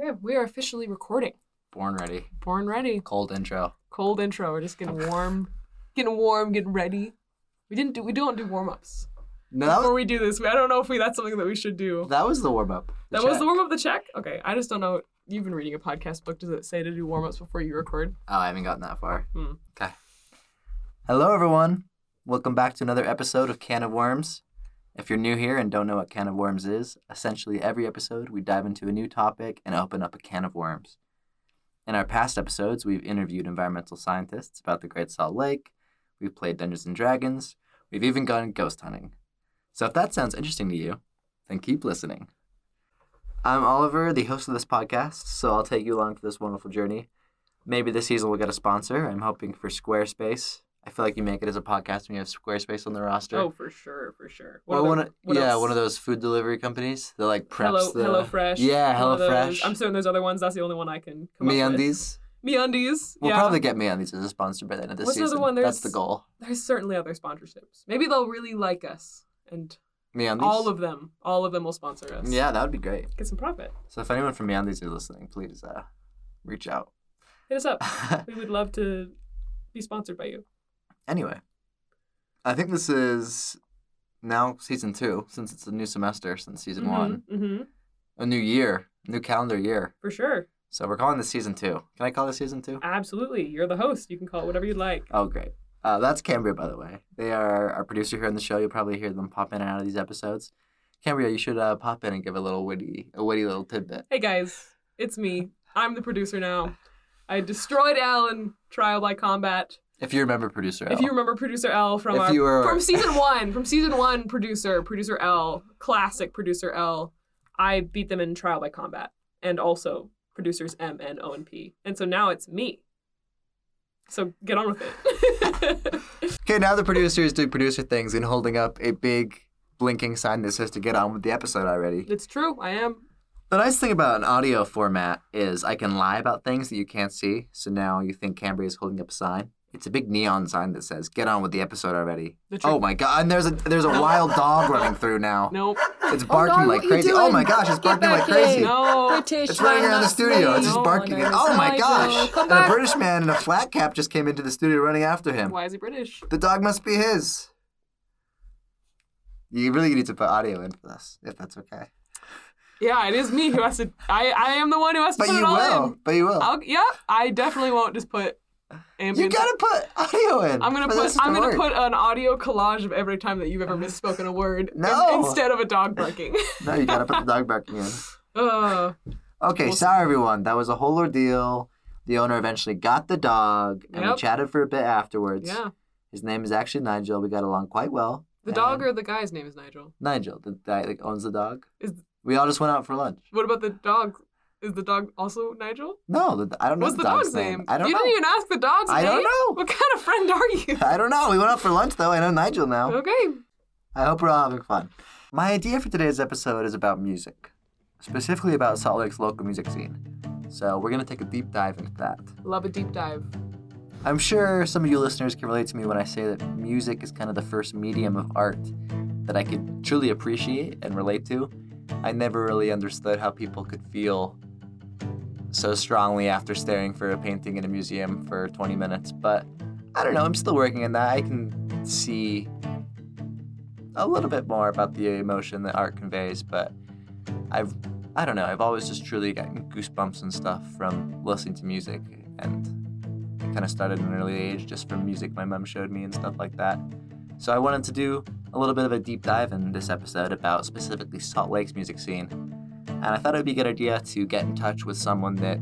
Okay, we are officially recording. Born ready. Born ready. Cold intro. Cold intro. We're just getting warm, getting warm, getting ready. We didn't do. We don't do warm ups No, before was, we do this. I don't know if we. That's something that we should do. that was the warm up. that was the warm up. The check. Okay, I just don't know. You've been reading a podcast book. Does it say to do warm ups before you record? Oh, I haven't gotten that far. Hmm. Okay. Hello, everyone. Welcome back to another episode of Can of Worms. If you're new here and don't know what Can of Worms is, essentially every episode we dive into a new topic and open up a can of worms. In our past episodes, we've interviewed environmental scientists about the Great Salt Lake, we've played Dungeons and Dragons, we've even gone ghost hunting. So if that sounds interesting to you, then keep listening. I'm Oliver, the host of this podcast, so I'll take you along for this wonderful journey. Maybe this season we'll get a sponsor. I'm hoping for Squarespace. I feel like you make it as a podcast when you have Squarespace on the roster. Oh, for sure, for sure. What other- one yeah, else? one of those food delivery companies that like preps Hello, the Hello Fresh. Yeah, those. HelloFresh. I'm certain there's other ones. That's the only one I can come up with. MeUndies. MeUndies. We'll yeah. probably get me MeUndies as a sponsor by the end of this What's season. one? That's the goal. There's certainly other sponsorships. Maybe they'll really like us, and MeUndies. all of them, all of them will sponsor us. Yeah, that would be great. Get some profit. So if anyone from MeUndies is listening, please uh, reach out. Hit us up. we would love to be sponsored by you. Anyway, I think this is now season two since it's a new semester since season one. Mm-hmm. A new year, new calendar year. For sure. So we're calling this season two. Can I call this season two? Absolutely. You're the host. You can call it whatever you'd like. Oh, great. Uh, that's Cambria, by the way. They are our producer here on the show. You'll probably hear them pop in and out of these episodes. Cambria, you should uh, pop in and give a little witty, a witty little tidbit. Hey guys, it's me. I'm the producer now. I destroyed Alan, Trial by Combat. If you remember producer If L. you remember producer L from If our were- from season one, from season one, producer producer L, classic producer L, I beat them in Trial by Combat, and also producers M and O and P, and so now it's me. So get on with it. Okay, now the producer is doing producer things and holding up a big blinking sign that says to get on with the episode already. it's true. I am. The nice thing about an audio format is I can lie about things that you can't see. So now you think Cambria is holding up a sign. It's a big neon sign that says "Get on with the episode already." The Oh my god! And there's a there's a wild dog running through now. Nope. It's barking God, like crazy. Oh my gosh! It's barking like back crazy. No. British It's running around the that's studio. It's just barking. no, oh my gosh! And a. British man in a flat cap just came into the studio running after him. Why is he British? The dog must be his. You really need to put audio in for this, if that's okay. Yeah, it is me who has to. I I am the one who has to But put it all will. in. But you will. I'll, yeah, I definitely won't just put ambient. You gotta put audio in. I'm gonna put I'm gonna work. put an audio collage of every time that you've ever misspoken a word in- instead of a dog barking. No, you gotta put the dog barking in. uh, Okay, We'll sorry everyone. That was a whole ordeal. The owner eventually got the dog, and we chatted for a bit afterwards. yeah, His name is actually Nigel. We got along quite well. the dog or the guy's name is Nigel. Nigel, the guy that owns the dog. Is We all just went out for lunch. what about the dog? Is the dog also Nigel? No, the, I don't know What's the, the dog's name? I don't you know. didn't even ask the dog's I name. I don't know. What kind of friend are you? I don't know. We went out for lunch though. I know Nigel now. okay. I hope we're all having fun. My idea for today's episode is about music, specifically about Salt Lake's local music scene. So we're gonna take a deep dive into that. Love a deep dive. I'm sure some of you listeners can relate to me when I say that music is kind of the first medium of art that I could truly appreciate and relate to. I never really understood how people could feel so strongly after staring for a painting in a museum for 20 minutes, but I don't know, I'm still working on that. I can see a little bit more about the emotion that art conveys, but I've I don't know, I've always just truly gotten goosebumps and stuff from listening to music and it kind of started at an early age just from music my mom showed me and stuff like that. So I wanted to do a little bit of a deep dive in this episode about specifically Salt Lake's music scene. And I thought it would be a good idea to get in touch with someone that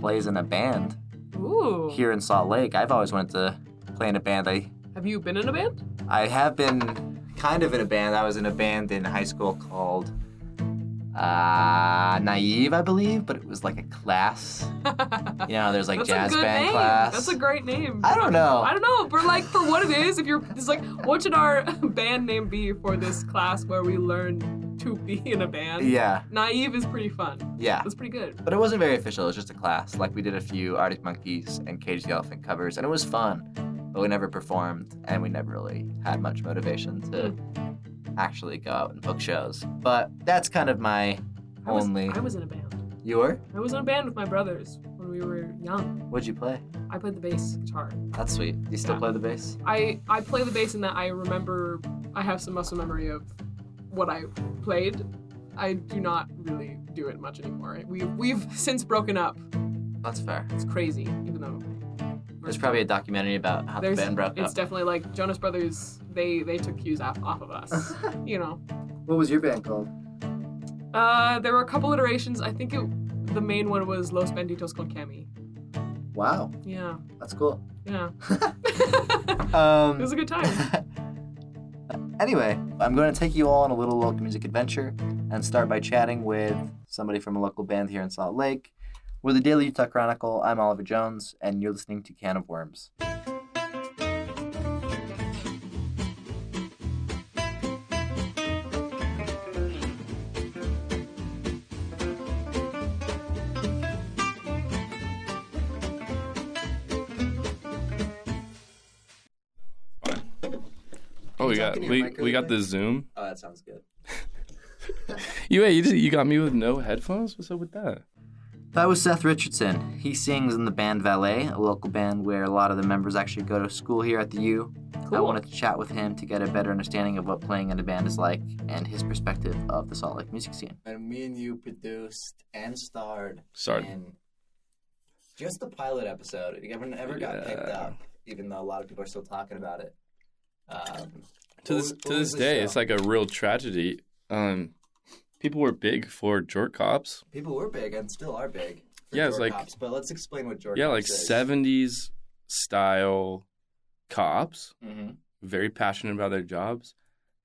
plays in a band Ooh. here in Salt Lake. I've always wanted to play in a band. I Have you been in a band? I have been kind of in a band. I was in a band in high school called uh, Naive, I believe, but it was like a class. You know, there's like That's jazz a good band name. class. That's a great name. I don't know. I don't know, but like for what it is, if you're it's like, what should our band name be for this class where we learn to be in a band? Yeah, Naive is pretty fun. yeah. It's pretty good. But it wasn't very official. It was just a class. Like we did a few Arctic Monkeys and Cage the Elephant covers, and it was fun. But we never performed, and we never really had much motivation to hmm. actually go out and book shows. But that's kind of my I was, only. I was in a band. You were? I was in a band with my brothers when we were young. What'd you play? I played the bass guitar. That's sweet. Do you still Yeah. play the bass? I I play the bass in that I remember I have some muscle memory of what I played. I do not really do it much anymore. We we've since broken up. That's fair. It's crazy, even though There's probably a documentary about how there's the band broke it's up. It's definitely like Jonas Brothers. They they took cues off, off of us. you know. what was your band called? Uh, there were a couple iterations. I think it, the main one was Los Benditos con Cami. Wow, Yeah, that's cool. yeah. it Um, was a good time. Anyway, I'm going to take you all on a little local music adventure and start by chatting with somebody from a local band here in Salt Lake. We're the Daily Utah Chronicle. I'm Oliver Jones, and you're listening to Can of Worms. Oh, we got we we got the? Zoom. Oh, that sounds good. You wait, you just, you got me with no headphones. What's up with that? That was Seth Richardson. He sings in the band Valet, a local band where a lot of the members actually go to school here at the U. I Cool. I wanted to chat with him to get a better understanding of what playing in a band is like and his perspective of the Salt Lake music scene. And me and you produced and starred Starred. in just the pilot episode. It never, never got picked up, even though a lot of people are still talking about it. Um, To this to this day, it's like a real tragedy. Um, people were big for Jort Cops. people were big and still are big. for Yeah, it's like- cops, but let's explain what Jordan Yeah, like seventies style cops, hmm very passionate about their jobs.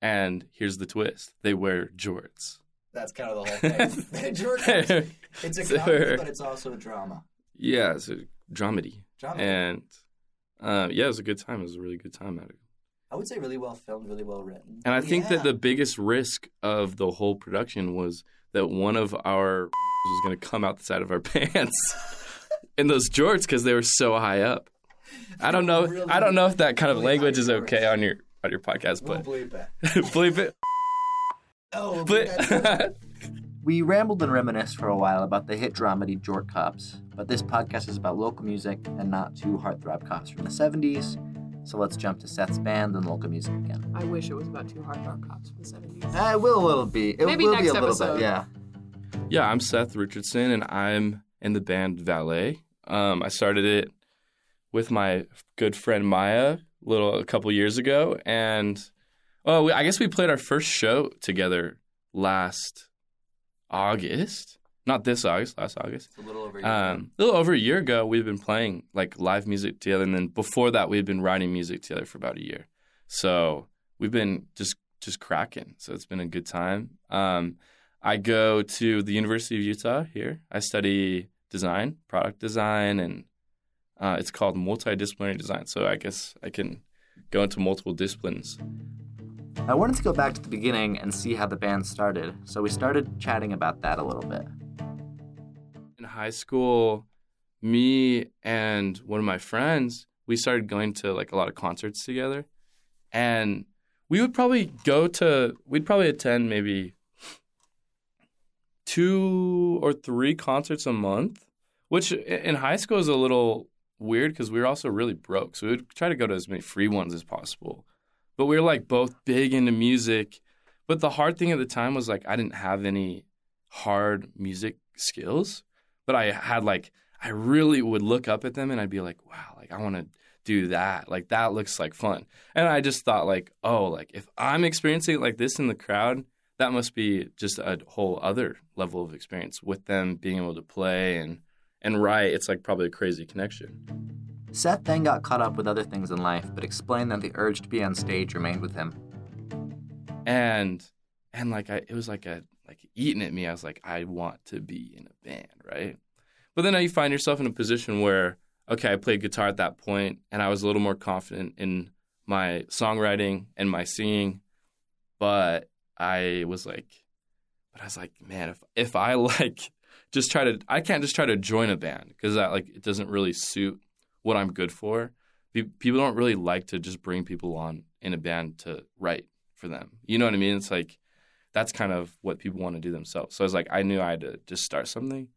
And here's the twist: they wear jorts. That's kind of the whole thing. Cops, it's a comedy, but it's also a drama. yeah, it's a dramedy, Drama. and uh, yeah, it was a good time. It was a really good time at it. I would say really well filmed, really well written. And I think Yeah. that the biggest risk of the whole production was that one of our was going to come out the side of our pants in those jorts because they were so high up. I don't know. Really, I don't know if that kind of really language is okay jorts. on your on your podcast, We'll but bleep it. bleep it. Oh, we'll bleep. But We rambled and reminisced for a while about the hit dramedy Jort Cops, but this podcast is about local music and not two heartthrob cops from the 70s. So let's jump to Seth's band and local music again. I wish it was about two hard rock cops from the seventies. Uh, it will a little be. It Maybe will be next a little episode. bit, yeah. yeah, I'm Seth Richardson, and I'm in the band Valet. Um, I started it with my good friend Maya a little a couple years ago, and oh, we, I guess we played our first show together last August. Not this August, last August. It's a little over Um, a little over a year ago, we've been playing like live music together, and then before that, we've been writing music together for about a year. So we've been just just cracking. So it's been a good time. Um, I go to the University of Utah here. I study design, product design, and uh, it's called multidisciplinary design. So I guess I can go into multiple disciplines. I wanted to go back to the beginning and see how the band started, so we started chatting about that a little bit. High school, me and one of my friends, we started going to like a lot of concerts together. And we would probably go to, we'd probably attend maybe two or three concerts a month, which in high school is a little weird because we were also really broke. So we would try to go to as many free ones as possible. But we were like both big into music. But the hard thing at the time was like I didn't have any hard music skills but I had like I really would look up at them and I'd be like, wow, like I want to do that. Like that looks like fun. And I just thought like, oh, like if I'm experiencing it like this in the crowd, that must be just a whole other level of experience with them being able to play and and write. It's like probably a crazy connection. Seth then got caught up with other things in life, but explained that the urge to be on stage remained with him. and and like I, it was like a like eating at me. I was like, I want to be in a band, right? But then you find yourself in a position where, okay, I played guitar at that point, and I was a little more confident in my songwriting and my singing, but I was like, but I was like, man, if if I like just try to, I can't just try to join a band because that like it doesn't really suit what I'm good for. People don't really like to just bring people on in a band to write for them. You know what I mean? It's like that's kind of what people want to do themselves. So I was like, I knew I had to just start something.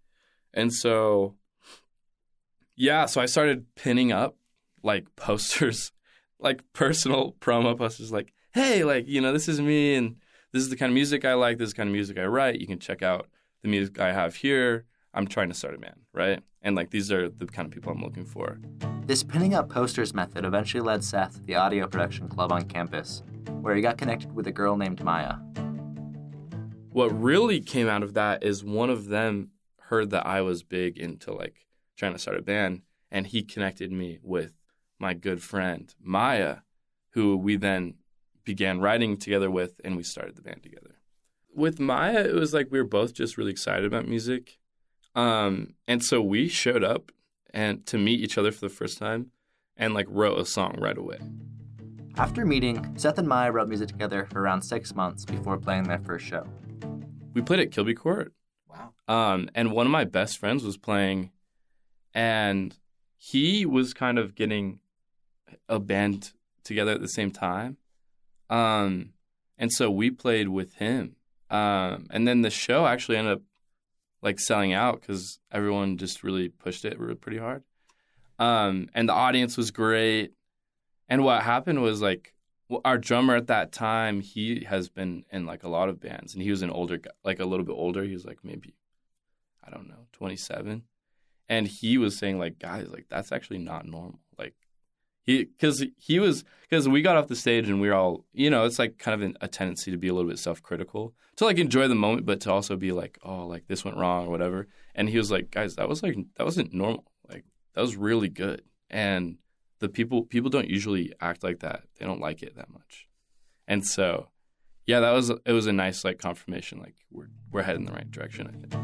And so, yeah, so I started pinning up like posters, like personal promo posters, like, hey, like, you know, this is me and this is the kind of music I like, this is the kind of music I write. You can check out the music I have here. I'm trying to start a band, right? And like, these are the kind of people I'm looking for. This pinning up posters method eventually led Seth to the audio production club on campus, where he got connected with a girl named Maya. What really came out of that is one of them heard that I was big into like trying to start a band, and he connected me with my good friend Maya, who we then began writing together with, and we started the band together. With Maya, it was like we were both just really excited about music, um, and so we showed up and to meet each other for the first time, and like wrote a song right away. After meeting, Seth and Maya wrote music together for around six months before playing their first show. We played at Kilby Court. Wow. Um, and one of my best friends was playing, and he was kind of getting a band together at the same time. Um, and so we played with him. Um, and then the show actually ended up like selling out because everyone just really pushed it pretty hard. Um, and the audience was great. And what happened was like our drummer at that time, he has been in like a lot of bands, and he was an older, guy, like a little bit older. He was like maybe, I don't know, twenty seven, and he was saying like, guys, like that's actually not normal. Like he, because he was, because we got off the stage and we were all, you know, it's like kind of an, a tendency to be a little bit self critical, to like enjoy the moment, but to also be like, oh, like this went wrong or whatever. And he was like, guys, that was like that wasn't normal. Like that was really good, and the people people don't usually act like that. They don't like it that much. And so, yeah, that was it was a nice like confirmation like we're we're heading the right direction, I think.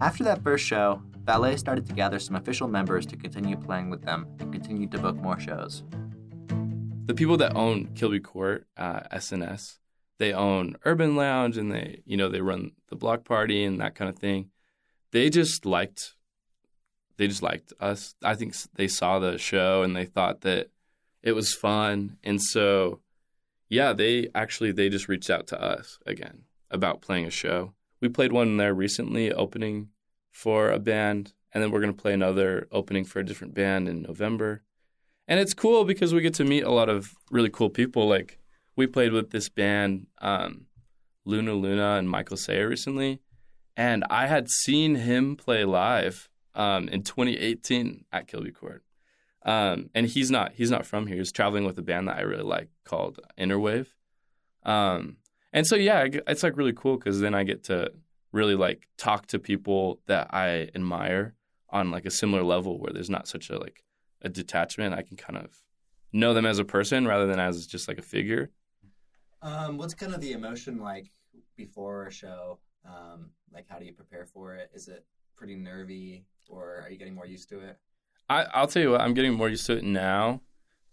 After that first show, Valet started to gather some official members to continue playing with them and continued to book more shows. The people that own Kilby Court, uh, S&S, they own Urban Lounge and they, you know, they run the block party and that kind of thing. They just liked they just liked us. I think they saw the show and they thought that it was fun, and so yeah, they actually they just reached out to us again about playing a show. We played one there recently, opening for a band, and then we're gonna play another opening for a different band in November. And it's cool because we get to meet a lot of really cool people. Like we played with this band, um, Luna Luna and Michael Seyer recently, and I had seen him play live um, in 2018 at Kilby Court. Um, and he's not he's not from here. He's traveling with a band that I really like called Inner Wave. Um, and so yeah, it's like really cool because then I get to really like talk to people that I admire on like a similar level where there's not such a like a detachment. I can kind of know them as a person rather than as just like a figure. Um, what's kind of the emotion like before a show? Um, like, how do you prepare for it? Is it pretty nervy, or are you getting more used to it? I, I'll tell you what, I'm getting more used to it now,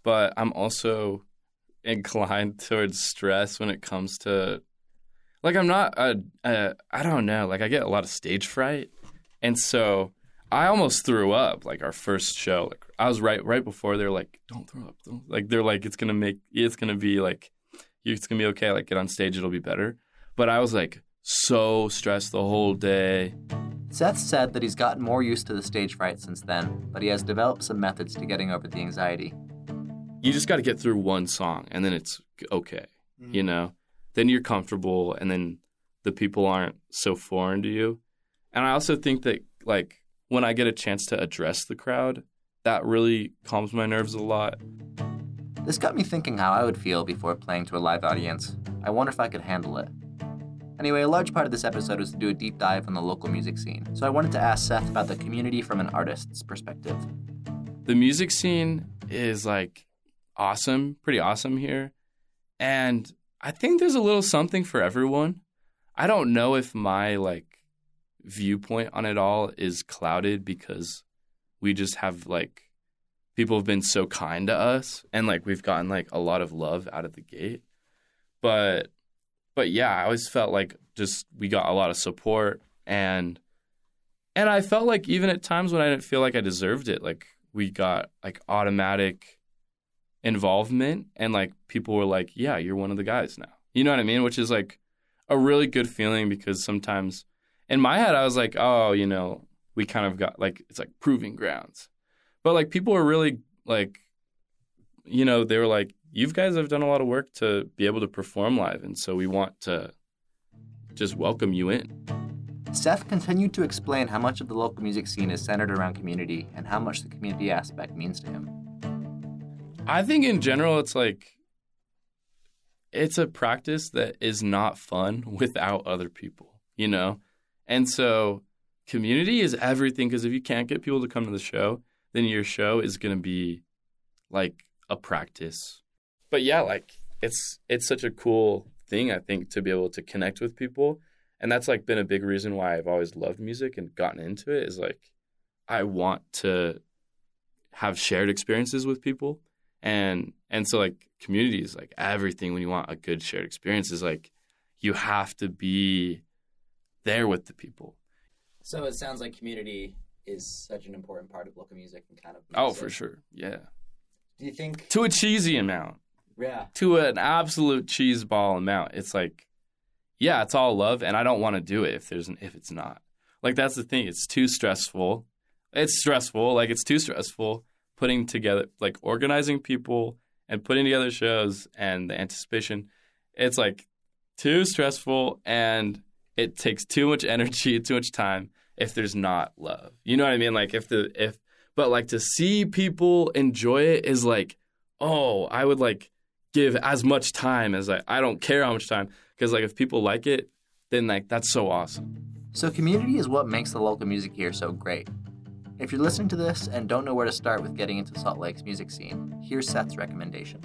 but I'm also inclined towards stress when it comes to, like, I'm not a, a I don't know, like, I get a lot of stage fright, and so I almost threw up like our first show. Like I was right right before they're like, "Don't throw up." Don't. Like they're like, "It's gonna make it's gonna be like, it's gonna be okay. Like get on stage, it'll be better." But I was like so stressed the whole day. Seth said that he's gotten more used to the stage fright since then, but he has developed some methods to getting over the anxiety. You just got to get through one song, and then it's okay. Mm-hmm. You know, then you're comfortable, and then the people aren't so foreign to you. And I also think that like when I get a chance to address the crowd, that really calms my nerves a lot. This got me thinking how I would feel before playing to a live audience. I wonder if I could handle it. Anyway, a large part of this episode was to do a deep dive on the local music scene, so I wanted to ask Seth about the community from an artist's perspective. The music scene is like awesome, pretty awesome here. And I think there's a little something for everyone. I don't know if my like viewpoint on it all is clouded because we just have like people have been so kind to us and like we've gotten like a lot of love out of the gate. But but yeah, I always felt like just we got a lot of support and and I felt like even at times when I didn't feel like I deserved it, like we got like automatic involvement and like people were like, "Yeah, you're one of the guys now." You know what I mean? Which is like a really good feeling because sometimes in my head, I was like, oh, you know, we kind of got like it's like proving grounds, but like people were really like, you know, they were like, you guys have done a lot of work to be able to perform live, and so we want to just welcome you in. Seth continued to explain how much of the local music scene is centered around community and how much the community aspect means to him. I think in general, it's like it's a practice that is not fun without other people, you know? And so community is everything because if you can't get people to come to the show, then your show is going to be like a practice. But yeah, like it's it's such a cool thing I think to be able to connect with people. And that's like been a big reason why I've always loved music and gotten into it is like I want to have shared experiences with people and and so like community is like everything when you want a good shared experience is like you have to be there with the people So it sounds like community is such an important part of local music and kind of. oh for sure yeah Do you think? to a cheesy amount. Yeah. to an absolute cheese ball amount. It's like yeah it's all love and i don't want to do it if there's an, if it's not. Like that's the thing it's too stressful. It's stressful like it's too stressful putting together like organizing people and putting together shows and the anticipation. It's like too stressful and it takes too much energy too much time if there's not love. You know what i mean? Like if the if but like to see people enjoy it is like oh i would like give as much time as i i don't care how much time because like if people like it then like that's so awesome So, community is what makes the local music here so great. If you're listening to this and don't know where to start with getting into Salt Lake's music scene, here's Seth's recommendation.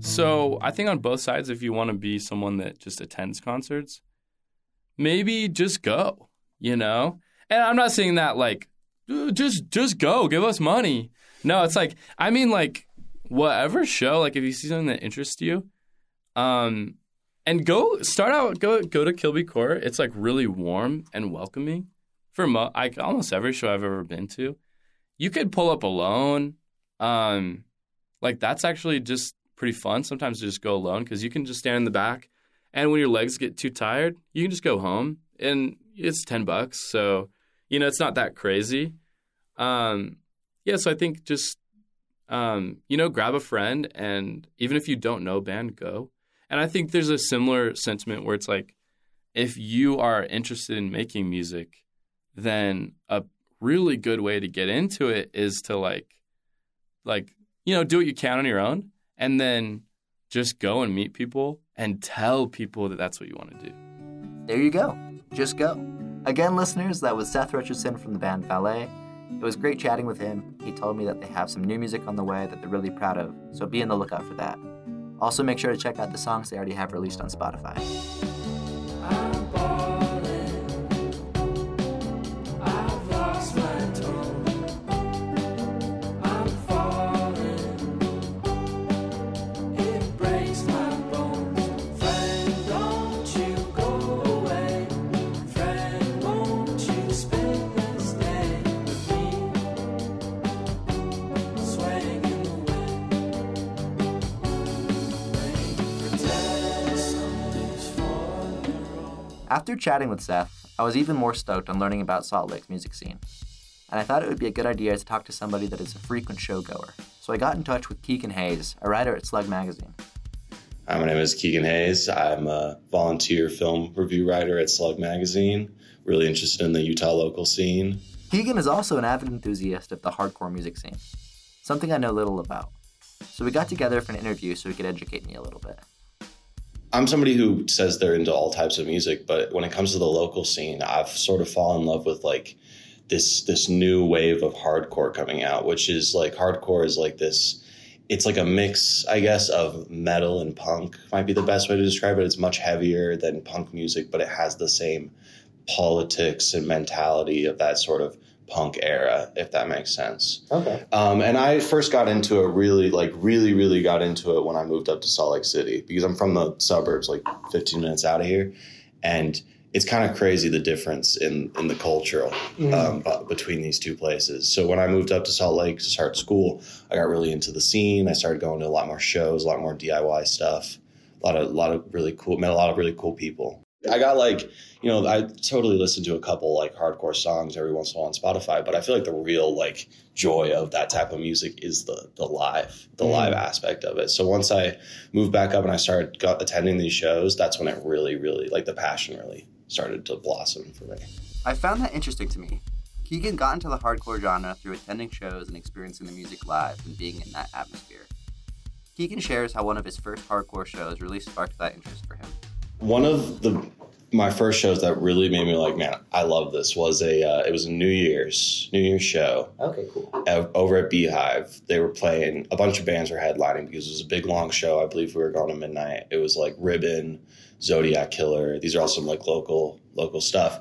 So I think on both sides, if you want to be someone that just attends concerts, maybe just go, you know? And I'm not saying that like "Uh, just just go, give us money. No, it's like I mean like whatever show, like if you see something that interests you, um and go start out go go to Kilby Court. It's like really warm and welcoming for mo- like almost every show I've ever been to. You could pull up alone. Um like that's actually just pretty fun sometimes to just go alone because you can just stand in the back and when your legs get too tired you can just go home and it's 10 bucks so you know it's not that crazy um, yeah so i think just um, you know grab a friend and even if you don't know band go and i think there's a similar sentiment where it's like if you are interested in making music then a really good way to get into it is to like like you know do what you can on your own and then just go and meet people and tell people that that's what you want to do. There you go. Just go. Again, listeners, that was Seth Richardson from the band Valet. It was great chatting with him. He told me that they have some new music on the way that they're really proud of, so be on the lookout for that. Also, make sure to check out the songs they already have released on Spotify. After chatting with Seth, I was even more stoked on learning about Salt Lake's music scene. And I thought it would be a good idea to talk to somebody that is a frequent showgoer. So I got in touch with Keegan Hayes, a writer at Slug Magazine. Hi, my name is Keegan Hayes. I'm a volunteer film review writer at Slug Magazine. Really interested in the Utah local scene. Keegan is also an avid enthusiast of the hardcore music scene, something I know little about. So we got together for an interview so he could educate me a little bit. I'm somebody who says they're into all types of music, but when it comes to the local scene, I've sort of fallen in love with like this this new wave of hardcore coming out, which is like hardcore is like this it's like a mix, I guess, of metal and punk might be the best way to describe it. It's much heavier than punk music, but it has the same politics and mentality of that sort of punk era, if that makes sense. Okay. Um, and I first got into it really, like, really, really got into it when I moved up to Salt Lake City because I'm from the suburbs, like 15 minutes out of here. And it's kind of crazy the difference in, in the cultural um, bu- between these two places. So when I moved up to Salt Lake to start school, I got really into the scene. I started going to a lot more shows, a lot more DIY stuff, a lot of, a lot of really cool, met a lot of really cool people. I got like, you know, I totally listen to a couple like hardcore songs every once in a while on Spotify, but I feel like the real like joy of that type of music is the the live, the Mm. live aspect of it. So once I moved back up and I started got, attending these shows, that's when it really, really like the passion really started to blossom for me. I found that interesting to me. Keegan got into the hardcore genre through attending shows and experiencing the music live and being in that atmosphere. Keegan shares how one of his first hardcore shows really sparked that interest for him. One of the my first shows that really made me like, man, I love this was a uh, it was a New Year's New Year's show Okay, cool. over at Beehive. They were playing a bunch of bands were headlining because it was a big long show. I believe we were going to midnight. It was like Ribbon, Zodiac Killer. These are all some like local local stuff.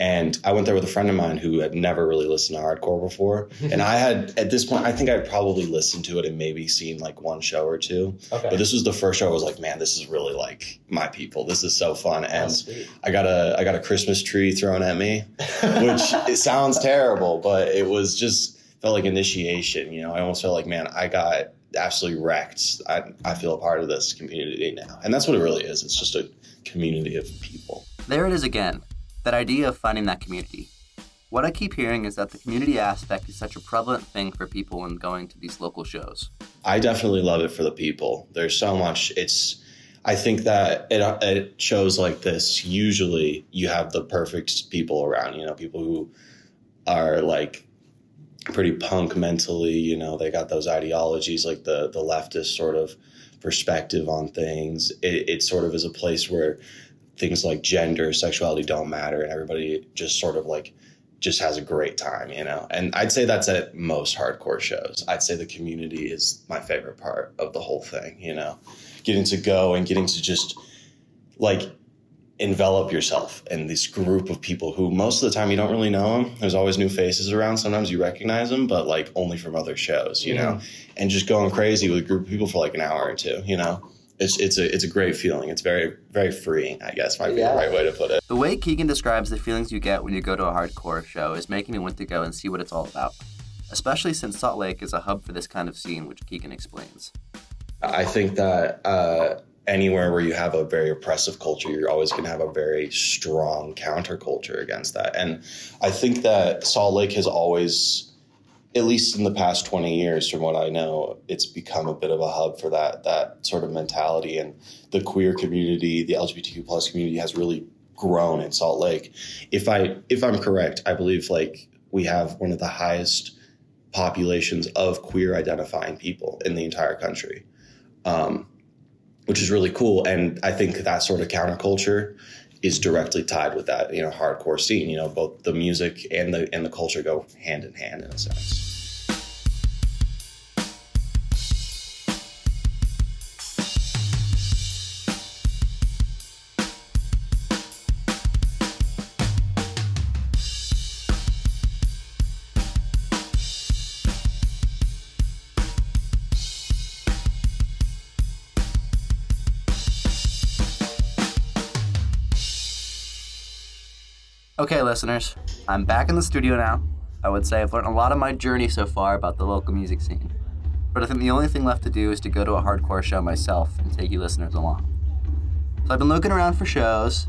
And I went there with a friend of mine who had never really listened to hardcore before. and I had at this point, I think I'd probably listened to it and maybe seen like one show or two. Okay. But this was the first show I was like, man, this is really like my people. This is so fun. Oh, And sweet. I got a I got a Christmas tree thrown at me, which it sounds terrible, but it was just felt like initiation. You know, I almost felt like, man, I got absolutely wrecked. I I feel a part of this community now, and that's what it really is. It's just a community of people. There it is again that idea of finding that community. What I keep hearing is that the community aspect is such a prevalent thing for people when going to these local shows. I definitely love it for the people. There's so much. It's. I think that it it shows like this. Usually, you have the perfect people around. You know, people who are like pretty punk mentally. You know, they got those ideologies, like the the leftist sort of perspective on things. It, it sort of is a place where things like gender, sexuality don't matter, and everybody just sort of like just has a great time, you know. And I'd say that's at most hardcore shows. I'd say the community is my favorite part of the whole thing, you know. Getting to go and getting to just like envelop yourself in this group of people who most of the time you don't really know them. There's always new faces around. Sometimes you recognize them, but like only from other shows, you know. And just going crazy with a group of people for like an hour or two, you know. It's it's a it's a great feeling. It's very very freeing, I guess might be Yeah. the right way to put it. The way Keegan describes the feelings you get when you go to a hardcore show is making me want to go and see what it's all about, especially since Salt Lake is a hub for this kind of scene, which Keegan explains. I think that uh, anywhere where you have a very oppressive culture, you're always going to have a very strong counterculture against that. And I think that Salt Lake has always, at least in the past 20 years, from what I know, it's become a bit of a hub for that that sort of mentality. And the queer community, the LGBTQ plus community, has really grown in Salt Lake. If I if I'm correct, I believe like we have one of the highest populations of queer identifying people in the entire country um, which is really cool. And I think that sort of counterculture is directly tied with that, you know, hardcore scene. You know, both the music and the and the culture go hand in hand in a sense. Okay, listeners, I'm back in the studio now. I would say I've learned a lot of my journey so far about the local music scene. But I think the only thing left to do is to go to a hardcore show myself and take you listeners along. So I've been looking around for shows,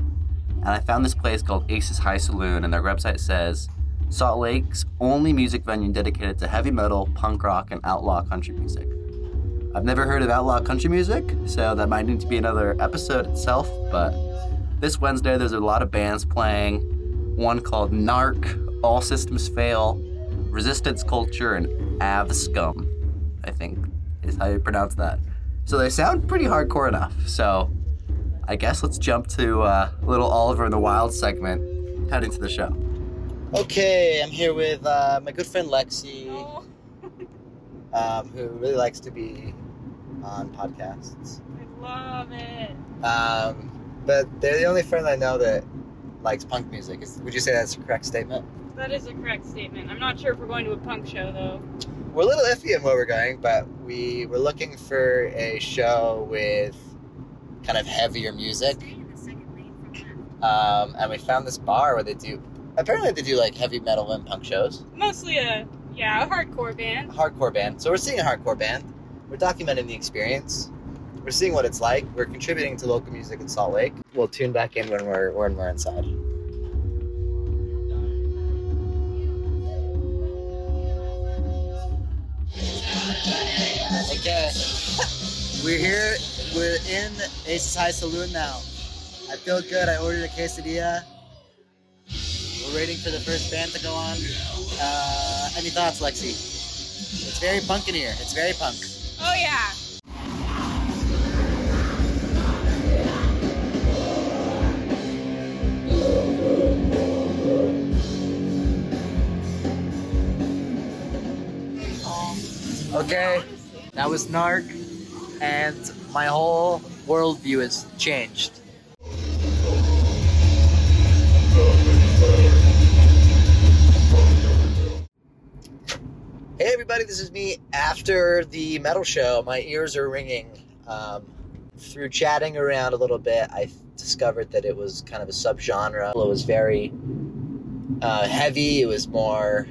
and I found this place called Aces High Saloon, and their website says Salt Lake's only music venue dedicated to heavy metal, punk rock, and outlaw country music. I've never heard of outlaw country music, so that might need to be another episode itself, but this Wednesday there's a lot of bands playing. One called Narc, All Systems Fail, Resistance Culture, and Av Scum, I think is how you pronounce that. So they sound pretty hardcore enough. So I guess let's jump to uh, little Oliver in the Wild segment, heading to the show. Okay, I'm here with uh, my good friend Lexi, Oh, um, who really likes to be on podcasts. I love it. Um, but they're the only friend I know that likes punk music. Is, would you say that's a correct statement? That is a correct statement. I'm not sure if we're going to a punk show though. We're a little iffy on where we're going, but we were looking for a show with kind of heavier music. Um, and we found this bar where they do, apparently they do like heavy metal and punk shows. Mostly a yeah, a hardcore band. a band. hardcore band. So we're seeing a hardcore band. We're documenting the experience. We're seeing what it's like. We're contributing to local music in Salt Lake. We'll tune back in when we're when we're inside. Okay, we're here. We're in Aces High Saloon now. I feel good. I ordered a quesadilla. We're waiting for the first band to go on. Uh, any thoughts, Lexi? It's very punk in here. It's very punk. Oh yeah. Okay, that was Narc, and my whole worldview has changed. Hey everybody, this is me after the metal show. My ears are ringing. Um, through chatting around a little bit, I discovered that it was kind of a subgenre. It was very uh, heavy. It was more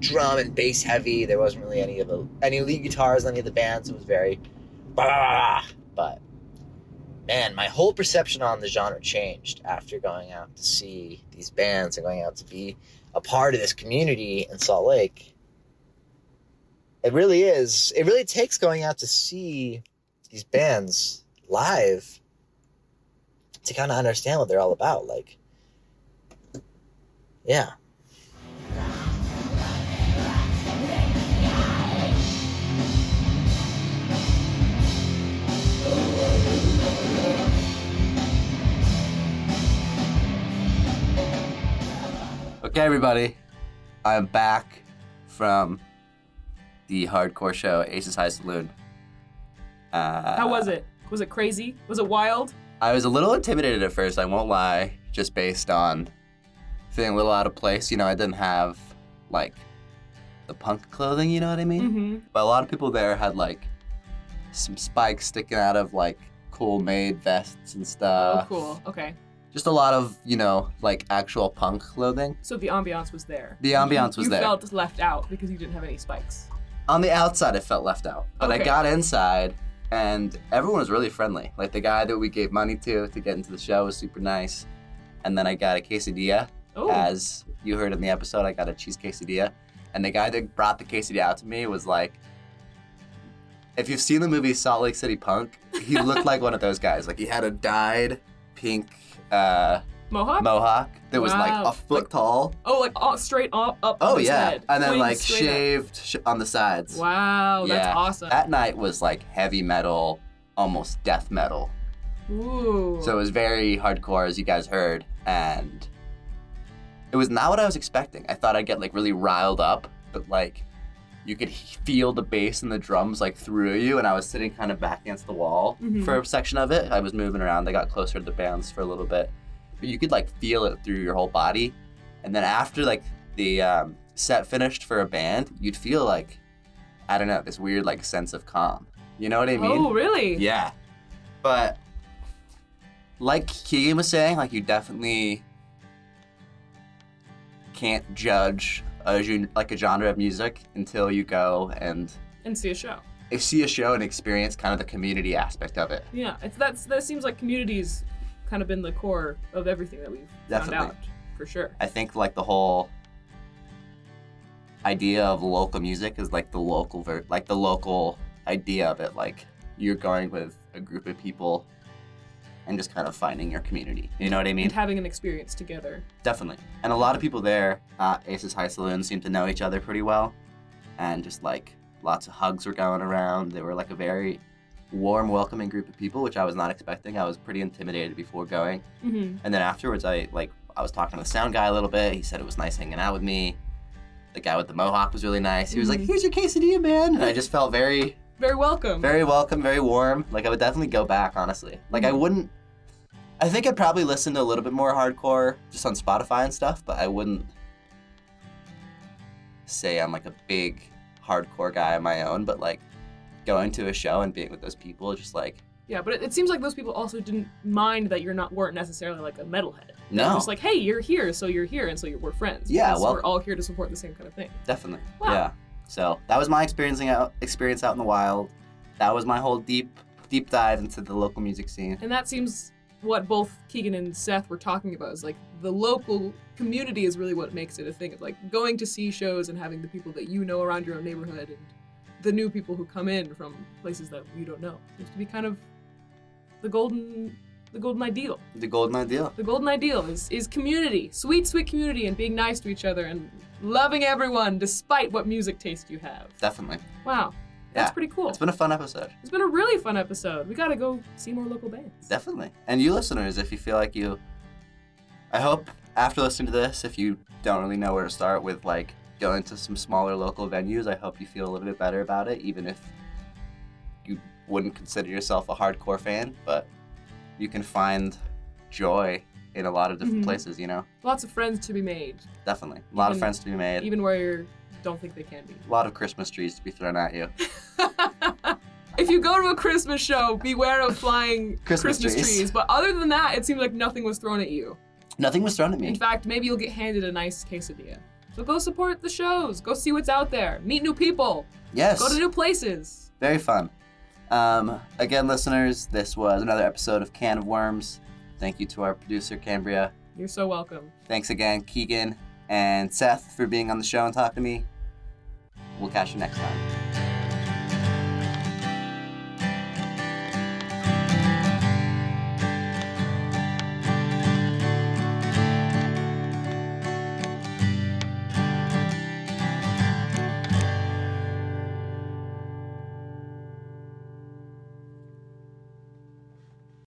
drum and bass heavy. There wasn't really any of the any lead guitars any of the bands. It was very bah, but man, my whole perception on the genre changed after going out to see these bands and going out to be a part of this community in Salt Lake. It really is. It really takes going out to see these bands live to kind of understand what they're all about. Like, yeah. Okay, everybody, I'm back from the hardcore show Aces High Saloon. Uh, How was it? Was it crazy? Was it wild? I was a little intimidated at first, I won't lie, just based on feeling a little out of place. You know, I didn't have like the punk clothing, you know what I mean? Mm-hmm. But a lot of people there had like some spikes sticking out of like cool made vests and stuff. oh, cool. Okay. Just a lot of, you know, like actual punk clothing. So the ambiance was there. The ambiance was you there. You felt left out because you didn't have any spikes. On the outside, it felt left out. But I got inside, and everyone was really friendly. Like the guy that we gave money to to get into the show was super nice. And then I got a quesadilla. Oh. As you heard in the episode, I got a cheese quesadilla. And the guy that brought the quesadilla out to me was like, if you've seen the movie Salt Lake City Punk, he looked like one of those guys. Like he had a dyed pink uh, Mohawk? mohawk that was like Wow. a foot tall. oh, like all, straight up, up Oh on his yeah, head. and then like straight up. shaved sh- on the sides. Wow, that's Yeah. awesome. That night was like heavy metal, almost death metal. Ooh. So it was very hardcore, as you guys heard, and it was not what I was expecting. I thought I'd get like really riled up, but like you could feel the bass and the drums like through you, and I was sitting kind of back against the wall Mhm. for a section of it. I was moving around. I got closer to the bands for a little bit, but you could like feel it through your whole body. And then after like the um, set finished for a band, you'd feel like I don't know this weird like sense of calm. You know what I mean? oh, really? Yeah. But like Keegan was saying, like you definitely can't judge a like a genre of music until you go and And see a show. see a show and experience kind of the community aspect of it. Yeah, it's that's that seems like community's kind of been the core of everything that we've Definitely. found out for sure. I think like the whole idea of local music is like the local ver- like the local idea of it like you're going with a group of people and just kind of finding your community. You know what I mean? And having an experience together. Definitely. And a lot of people there at Aces High Saloon seem to know each other pretty well. And just like lots of hugs were going around. They were like a very warm, welcoming group of people, which I was not expecting. I was pretty intimidated before going. Mm-hmm. And then afterwards, I like I was talking to the sound guy a little bit. He said it was nice hanging out with me. The guy with the mohawk was really nice. He was like, Mhm. "Here's your quesadilla, man," and I just felt very, Very welcome. very welcome, very warm. Like I would definitely go back, honestly. Like I Mhm. wouldn't. I think I'd probably listen to a little bit more hardcore just on Spotify and stuff, but I wouldn't say I'm like a big hardcore guy on my own. But like going to a show and being with those people, just like yeah, but it, it seems like those people also didn't mind that you're not weren't necessarily like a metalhead. They're no, Just like, hey, you're here, so you're here, and so you're, we're friends. Yeah, well- we're all here to support the same kind of thing. definitely, Wow. yeah. So that was my experiencing out experience out in the wild. That was my whole deep deep dive into the local music scene. And that seems what both Keegan and Seth were talking about is like the local community is really what makes it a thing of like going to see shows and having the people that you know around your own neighborhood and the new people who come in from places that you don't know seems to be kind of the golden the golden ideal. The golden ideal. The golden ideal is is community, sweet sweet community and being nice to each other and loving everyone despite what music taste you have. Definitely. Wow. That's Yeah. pretty cool. It's been a fun episode. It's been a really fun episode. We got to go see more local bands. Definitely. And you listeners, if you feel like you I hope after listening to this, if you don't really know where to start with like going to some smaller local venues, I hope you feel a little bit better about it, even if you wouldn't consider yourself a hardcore fan, but you can find joy in a lot of different Mhm. places, you know? Lots of friends to be made, Definitely. A lot of friends to be made. even where you don't think they can be. a lot of Christmas trees to be thrown at you. if you go to a Christmas show, beware of flying Christmas Christmas, trees. trees. But other than that, it seemed like nothing was thrown at you. Nothing was thrown at me. In fact, maybe you'll get handed a nice quesadilla. So go support the shows. Go see what's out there. Meet new people. Yes. Go to new places. Very fun. Um, again, listeners, this was another episode of Can of Worms. Thank you to our producer, Cambria. You're so welcome. Thanks again, Keegan and Seth, for being on the show and talking to me. We'll catch you next time.